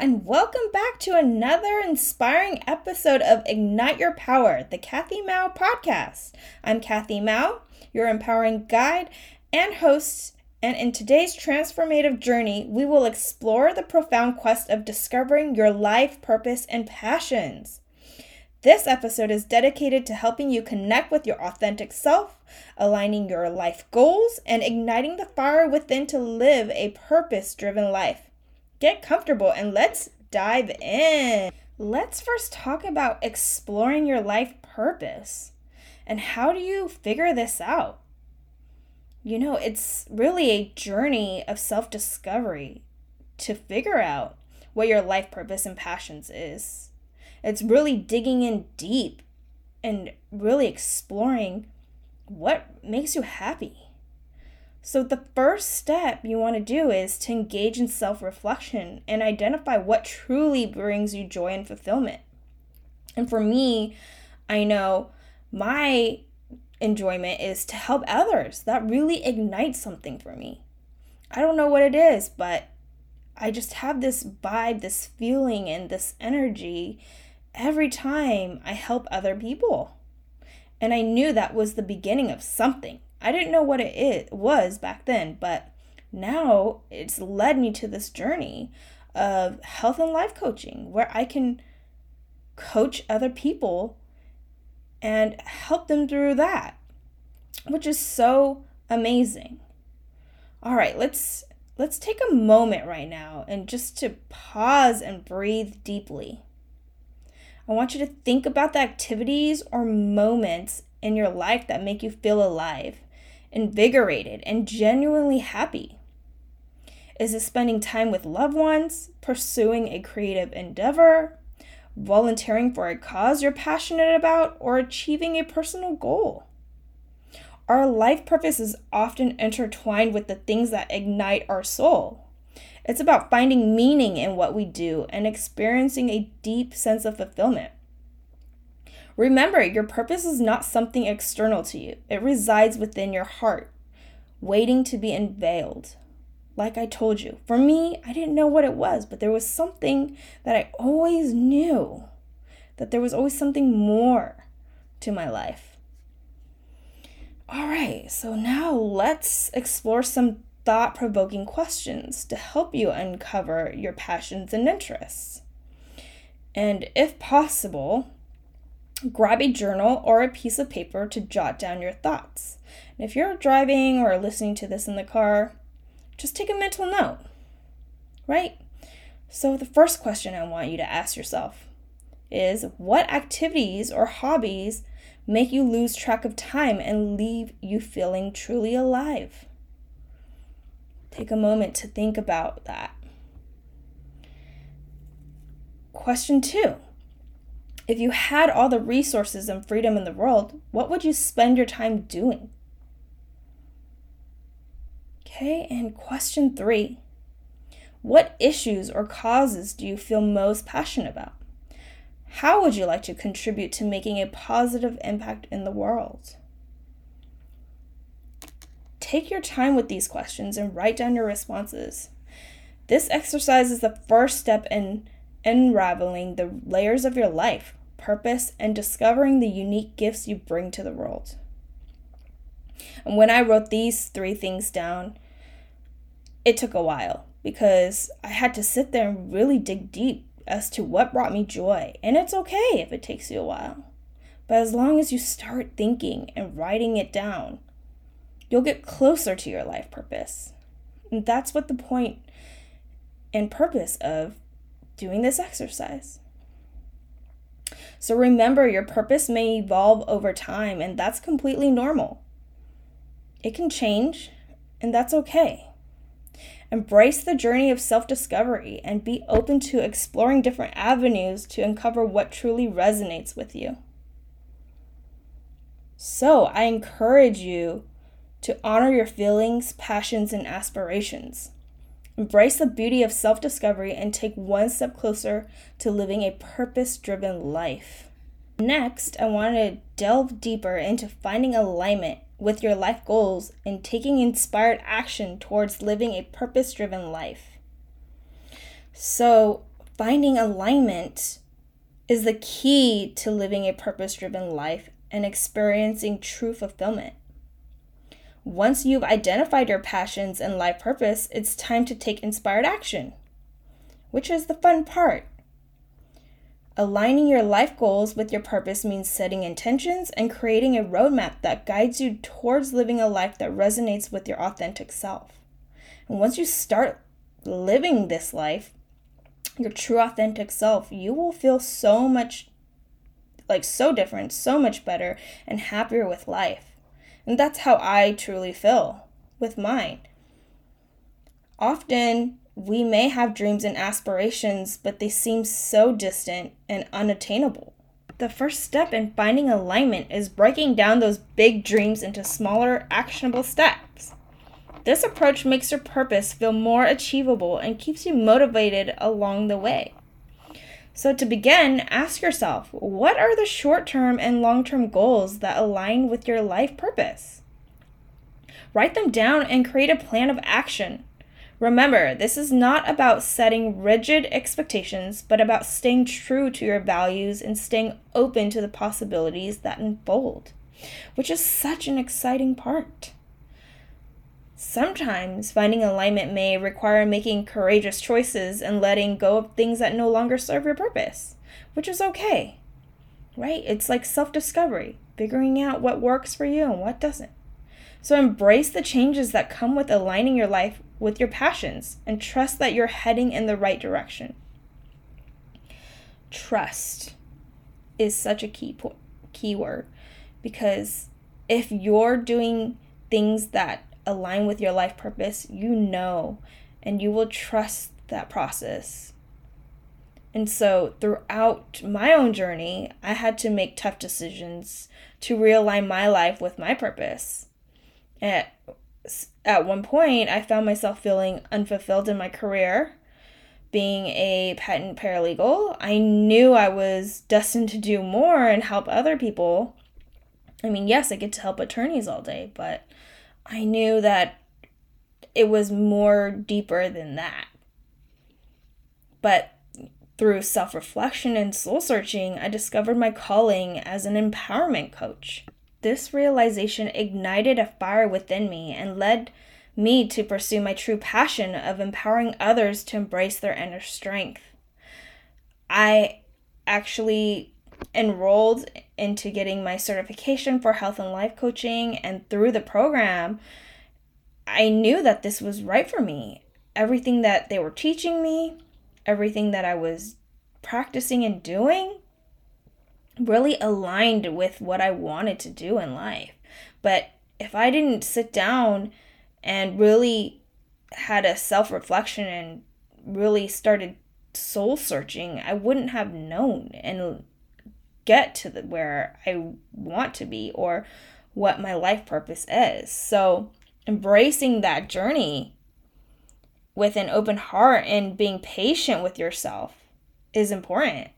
and welcome back to another inspiring episode of Ignite Your Power, the Kathy Mou podcast. I'm Kathy Mou, your empowering guide and host, and in today's transformative journey, we will explore the profound quest of discovering your life purpose and passions. This episode is dedicated to helping you connect with your authentic self, aligning your life goals, and igniting the fire within to live a purpose driven life. Get comfortable and let's dive in. Let's first talk about exploring your life purpose. And how do you figure this out? You know, it's really a journey of self discovery to figure out what your life purpose and passions is. It's really digging in deep and really exploring what makes you happy. So, the first step you want to do is to engage in self reflection and identify what truly brings you joy and fulfillment. And for me, I know my enjoyment is to help others. That really ignites something for me. I don't know what it is, but I just have this vibe, this feeling, and this energy every time I help other people. And I knew that was the beginning of something. I didn't know what it was back then, but now it's led me to this journey of health and life coaching where I can coach other people and help them through that, which is so amazing. All right, let's let's take a moment right now and just to pause and breathe deeply. I want you to think about the activities or moments in your life that make you feel alive, invigorated, and genuinely happy. Is it spending time with loved ones, pursuing a creative endeavor, volunteering for a cause you're passionate about, or achieving a personal goal? Our life purpose is often intertwined with the things that ignite our soul. It's about finding meaning in what we do and experiencing a deep sense of fulfillment. Remember, your purpose is not something external to you, it resides within your heart, waiting to be unveiled. Like I told you, for me, I didn't know what it was, but there was something that I always knew that there was always something more to my life. All right, so now let's explore some thought provoking questions to help you uncover your passions and interests. And if possible, grab a journal or a piece of paper to jot down your thoughts. And if you're driving or listening to this in the car, just take a mental note, right? So, the first question I want you to ask yourself is what activities or hobbies make you lose track of time and leave you feeling truly alive? Take a moment to think about that. Question two If you had all the resources and freedom in the world, what would you spend your time doing? Okay, and question three What issues or causes do you feel most passionate about? How would you like to contribute to making a positive impact in the world? Take your time with these questions and write down your responses. This exercise is the first step in unraveling the layers of your life, purpose, and discovering the unique gifts you bring to the world. And when I wrote these three things down, it took a while because I had to sit there and really dig deep as to what brought me joy. And it's okay if it takes you a while. But as long as you start thinking and writing it down, you'll get closer to your life purpose. And that's what the point and purpose of doing this exercise. So remember, your purpose may evolve over time, and that's completely normal. It can change, and that's okay. Embrace the journey of self discovery and be open to exploring different avenues to uncover what truly resonates with you. So, I encourage you to honor your feelings, passions, and aspirations. Embrace the beauty of self discovery and take one step closer to living a purpose driven life. Next, I want to delve deeper into finding alignment with your life goals and taking inspired action towards living a purpose driven life. So, finding alignment is the key to living a purpose driven life and experiencing true fulfillment. Once you've identified your passions and life purpose, it's time to take inspired action, which is the fun part. Aligning your life goals with your purpose means setting intentions and creating a roadmap that guides you towards living a life that resonates with your authentic self. And once you start living this life, your true authentic self, you will feel so much like so different, so much better, and happier with life. And that's how I truly feel with mine. Often, we may have dreams and aspirations, but they seem so distant and unattainable. The first step in finding alignment is breaking down those big dreams into smaller, actionable steps. This approach makes your purpose feel more achievable and keeps you motivated along the way. So, to begin, ask yourself what are the short term and long term goals that align with your life purpose? Write them down and create a plan of action Remember, this is not about setting rigid expectations, but about staying true to your values and staying open to the possibilities that unfold, which is such an exciting part. Sometimes finding alignment may require making courageous choices and letting go of things that no longer serve your purpose, which is okay, right? It's like self discovery, figuring out what works for you and what doesn't. So embrace the changes that come with aligning your life with your passions and trust that you're heading in the right direction. Trust is such a key po- key word because if you're doing things that align with your life purpose, you know and you will trust that process. And so, throughout my own journey, I had to make tough decisions to realign my life with my purpose. At at one point, I found myself feeling unfulfilled in my career. Being a patent paralegal, I knew I was destined to do more and help other people. I mean, yes, I get to help attorneys all day, but I knew that it was more deeper than that. But through self reflection and soul searching, I discovered my calling as an empowerment coach. This realization ignited a fire within me and led me to pursue my true passion of empowering others to embrace their inner strength. I actually enrolled into getting my certification for health and life coaching, and through the program, I knew that this was right for me. Everything that they were teaching me, everything that I was practicing and doing really aligned with what I wanted to do in life. But if I didn't sit down and really had a self reflection and really started soul searching, I wouldn't have known and get to the, where I want to be or what my life purpose is. So, embracing that journey with an open heart and being patient with yourself is important.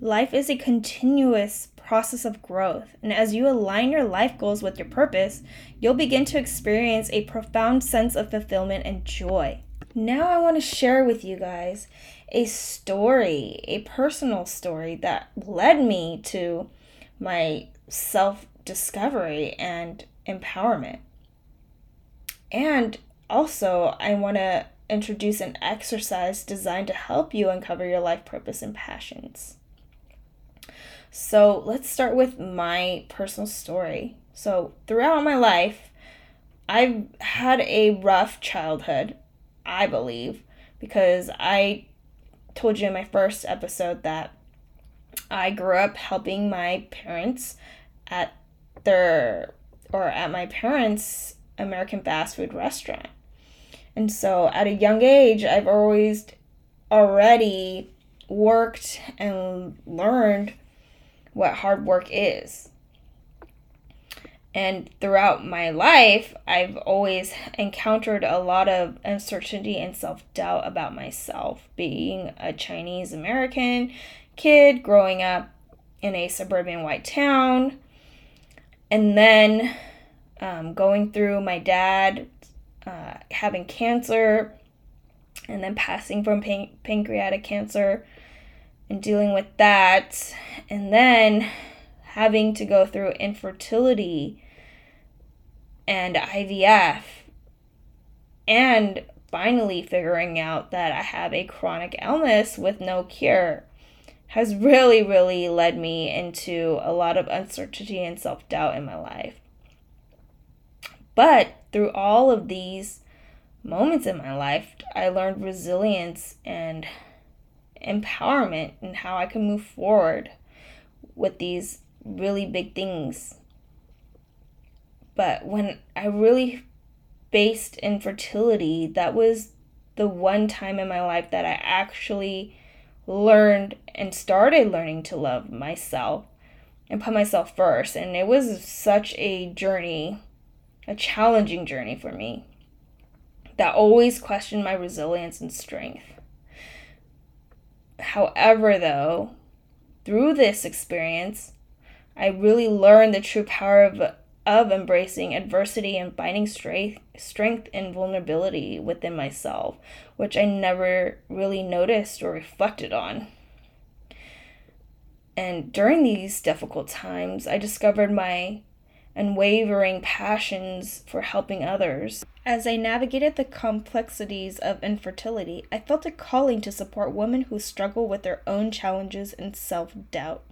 Life is a continuous process of growth, and as you align your life goals with your purpose, you'll begin to experience a profound sense of fulfillment and joy. Now, I want to share with you guys a story, a personal story that led me to my self discovery and empowerment. And also, I want to introduce an exercise designed to help you uncover your life purpose and passions. So let's start with my personal story. So, throughout my life, I've had a rough childhood, I believe, because I told you in my first episode that I grew up helping my parents at their or at my parents' American fast food restaurant. And so at a young age, I've always already worked and learned what hard work is. And throughout my life, I've always encountered a lot of uncertainty and self doubt about myself. Being a Chinese American kid growing up in a suburban white town, and then um, going through my dad uh, having cancer and then passing from pan- pancreatic cancer and dealing with that, and then having to go through infertility and IVF, and finally figuring out that I have a chronic illness with no cure has really, really led me into a lot of uncertainty and self doubt in my life. But through all of these moments in my life, I learned resilience and empowerment and how I can move forward with these really big things. But when I really faced infertility, that was the one time in my life that I actually learned and started learning to love myself and put myself first. And it was such a journey, a challenging journey for me that always questioned my resilience and strength. However, though, through this experience, I really learned the true power of, of embracing adversity and finding strength, strength and vulnerability within myself, which I never really noticed or reflected on. And during these difficult times, I discovered my unwavering passions for helping others. As I navigated the complexities of infertility, I felt a calling to support women who struggle with their own challenges and self doubt.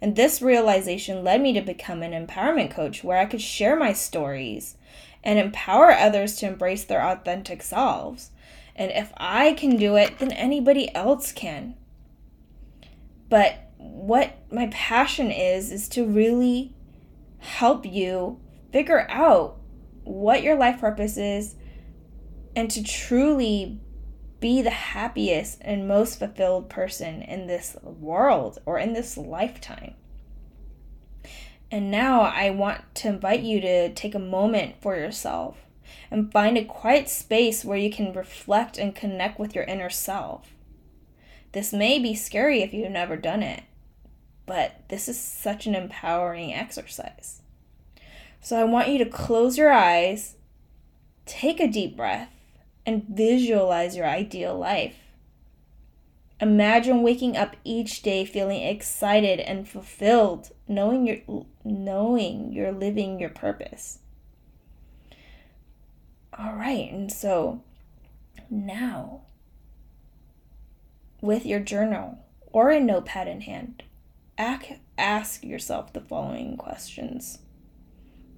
And this realization led me to become an empowerment coach where I could share my stories and empower others to embrace their authentic selves. And if I can do it, then anybody else can. But what my passion is, is to really help you figure out what your life purpose is and to truly be the happiest and most fulfilled person in this world or in this lifetime. And now I want to invite you to take a moment for yourself and find a quiet space where you can reflect and connect with your inner self. This may be scary if you've never done it, but this is such an empowering exercise. So I want you to close your eyes, take a deep breath, and visualize your ideal life. Imagine waking up each day feeling excited and fulfilled, knowing you're knowing you're living your purpose. All right, and so now with your journal or a notepad in hand, ask yourself the following questions.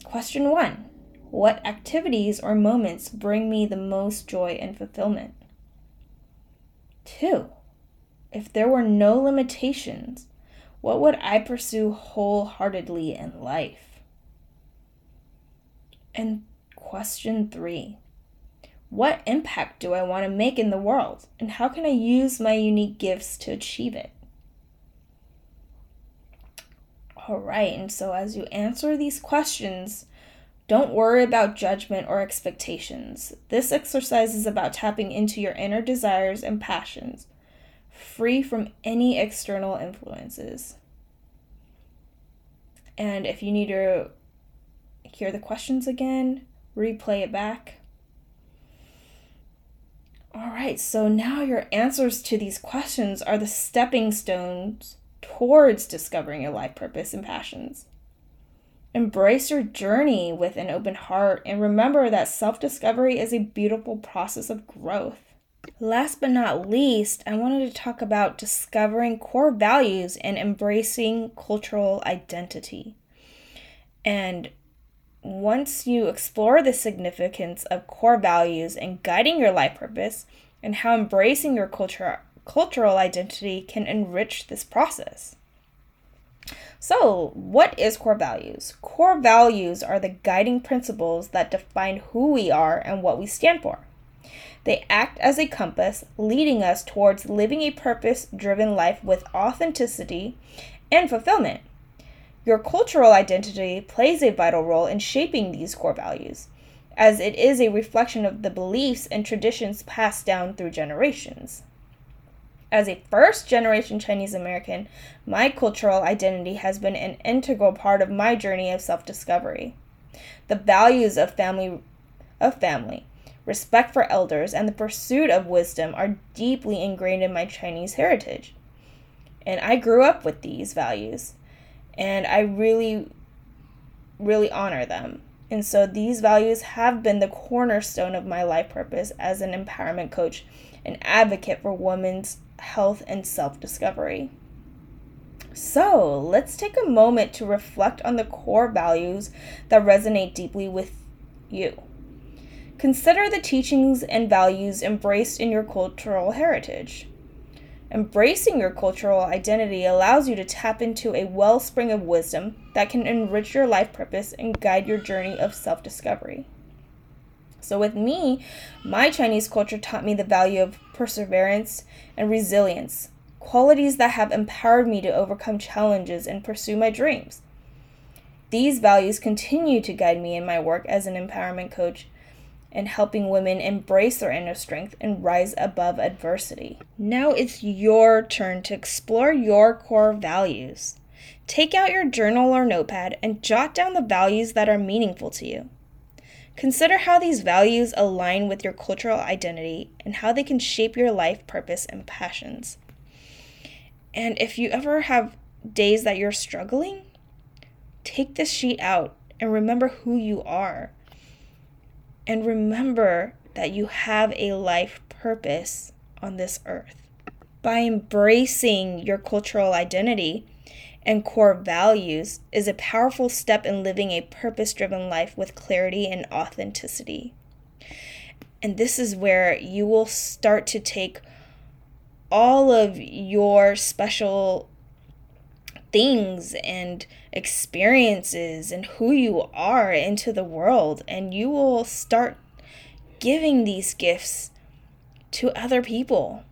Question 1 what activities or moments bring me the most joy and fulfillment? Two, if there were no limitations, what would I pursue wholeheartedly in life? And question three, what impact do I want to make in the world, and how can I use my unique gifts to achieve it? All right, and so as you answer these questions, don't worry about judgment or expectations. This exercise is about tapping into your inner desires and passions, free from any external influences. And if you need to hear the questions again, replay it back. All right, so now your answers to these questions are the stepping stones towards discovering your life purpose and passions. Embrace your journey with an open heart and remember that self discovery is a beautiful process of growth. Last but not least, I wanted to talk about discovering core values and embracing cultural identity. And once you explore the significance of core values and guiding your life purpose, and how embracing your culture, cultural identity can enrich this process. So, what is core values? Core values are the guiding principles that define who we are and what we stand for. They act as a compass, leading us towards living a purpose driven life with authenticity and fulfillment. Your cultural identity plays a vital role in shaping these core values, as it is a reflection of the beliefs and traditions passed down through generations. As a first generation Chinese American, my cultural identity has been an integral part of my journey of self discovery. The values of family, of family, respect for elders, and the pursuit of wisdom are deeply ingrained in my Chinese heritage. And I grew up with these values, and I really, really honor them. And so these values have been the cornerstone of my life purpose as an empowerment coach and advocate for women's health and self discovery. So let's take a moment to reflect on the core values that resonate deeply with you. Consider the teachings and values embraced in your cultural heritage. Embracing your cultural identity allows you to tap into a wellspring of wisdom that can enrich your life purpose and guide your journey of self discovery. So, with me, my Chinese culture taught me the value of perseverance and resilience, qualities that have empowered me to overcome challenges and pursue my dreams. These values continue to guide me in my work as an empowerment coach and helping women embrace their inner strength and rise above adversity. Now it's your turn to explore your core values. Take out your journal or notepad and jot down the values that are meaningful to you. Consider how these values align with your cultural identity and how they can shape your life purpose and passions. And if you ever have days that you're struggling, take this sheet out and remember who you are. And remember that you have a life purpose on this earth. By embracing your cultural identity and core values is a powerful step in living a purpose driven life with clarity and authenticity. And this is where you will start to take all of your special things and experiences and who you are into the world, and you will start giving these gifts to other people.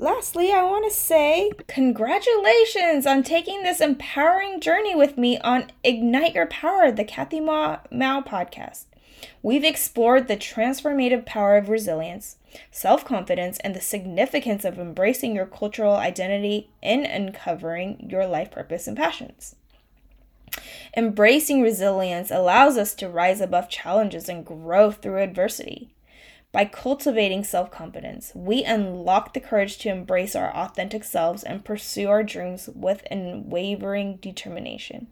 Lastly, I want to say congratulations on taking this empowering journey with me on Ignite Your Power, the Kathy Ma- Mou podcast. We've explored the transformative power of resilience, self confidence, and the significance of embracing your cultural identity in uncovering your life purpose and passions. Embracing resilience allows us to rise above challenges and grow through adversity. By cultivating self confidence, we unlock the courage to embrace our authentic selves and pursue our dreams with unwavering determination.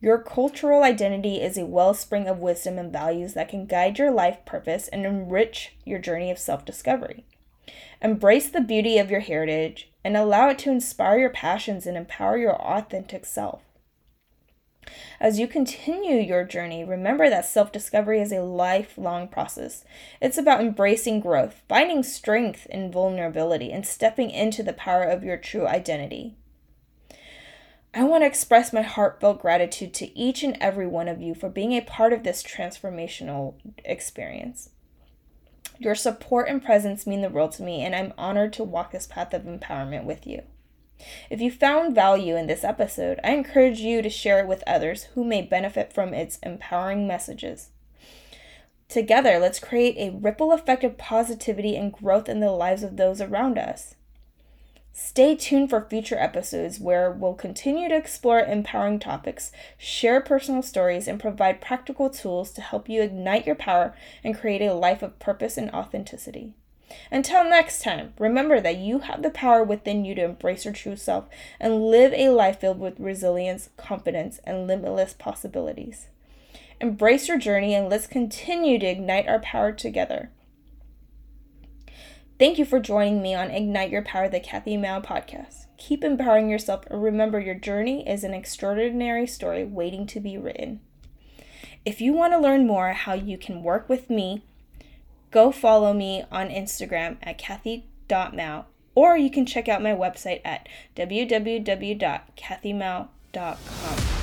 Your cultural identity is a wellspring of wisdom and values that can guide your life purpose and enrich your journey of self discovery. Embrace the beauty of your heritage and allow it to inspire your passions and empower your authentic self. As you continue your journey, remember that self discovery is a lifelong process. It's about embracing growth, finding strength in vulnerability, and stepping into the power of your true identity. I want to express my heartfelt gratitude to each and every one of you for being a part of this transformational experience. Your support and presence mean the world to me, and I'm honored to walk this path of empowerment with you. If you found value in this episode, I encourage you to share it with others who may benefit from its empowering messages. Together, let's create a ripple effect of positivity and growth in the lives of those around us. Stay tuned for future episodes where we'll continue to explore empowering topics, share personal stories, and provide practical tools to help you ignite your power and create a life of purpose and authenticity. Until next time, remember that you have the power within you to embrace your true self and live a life filled with resilience, confidence, and limitless possibilities. Embrace your journey and let's continue to ignite our power together. Thank you for joining me on Ignite Your Power, the Kathy Mou podcast. Keep empowering yourself and remember your journey is an extraordinary story waiting to be written. If you want to learn more how you can work with me, go follow me on Instagram at kathy.mou or you can check out my website at www.kathymou.com.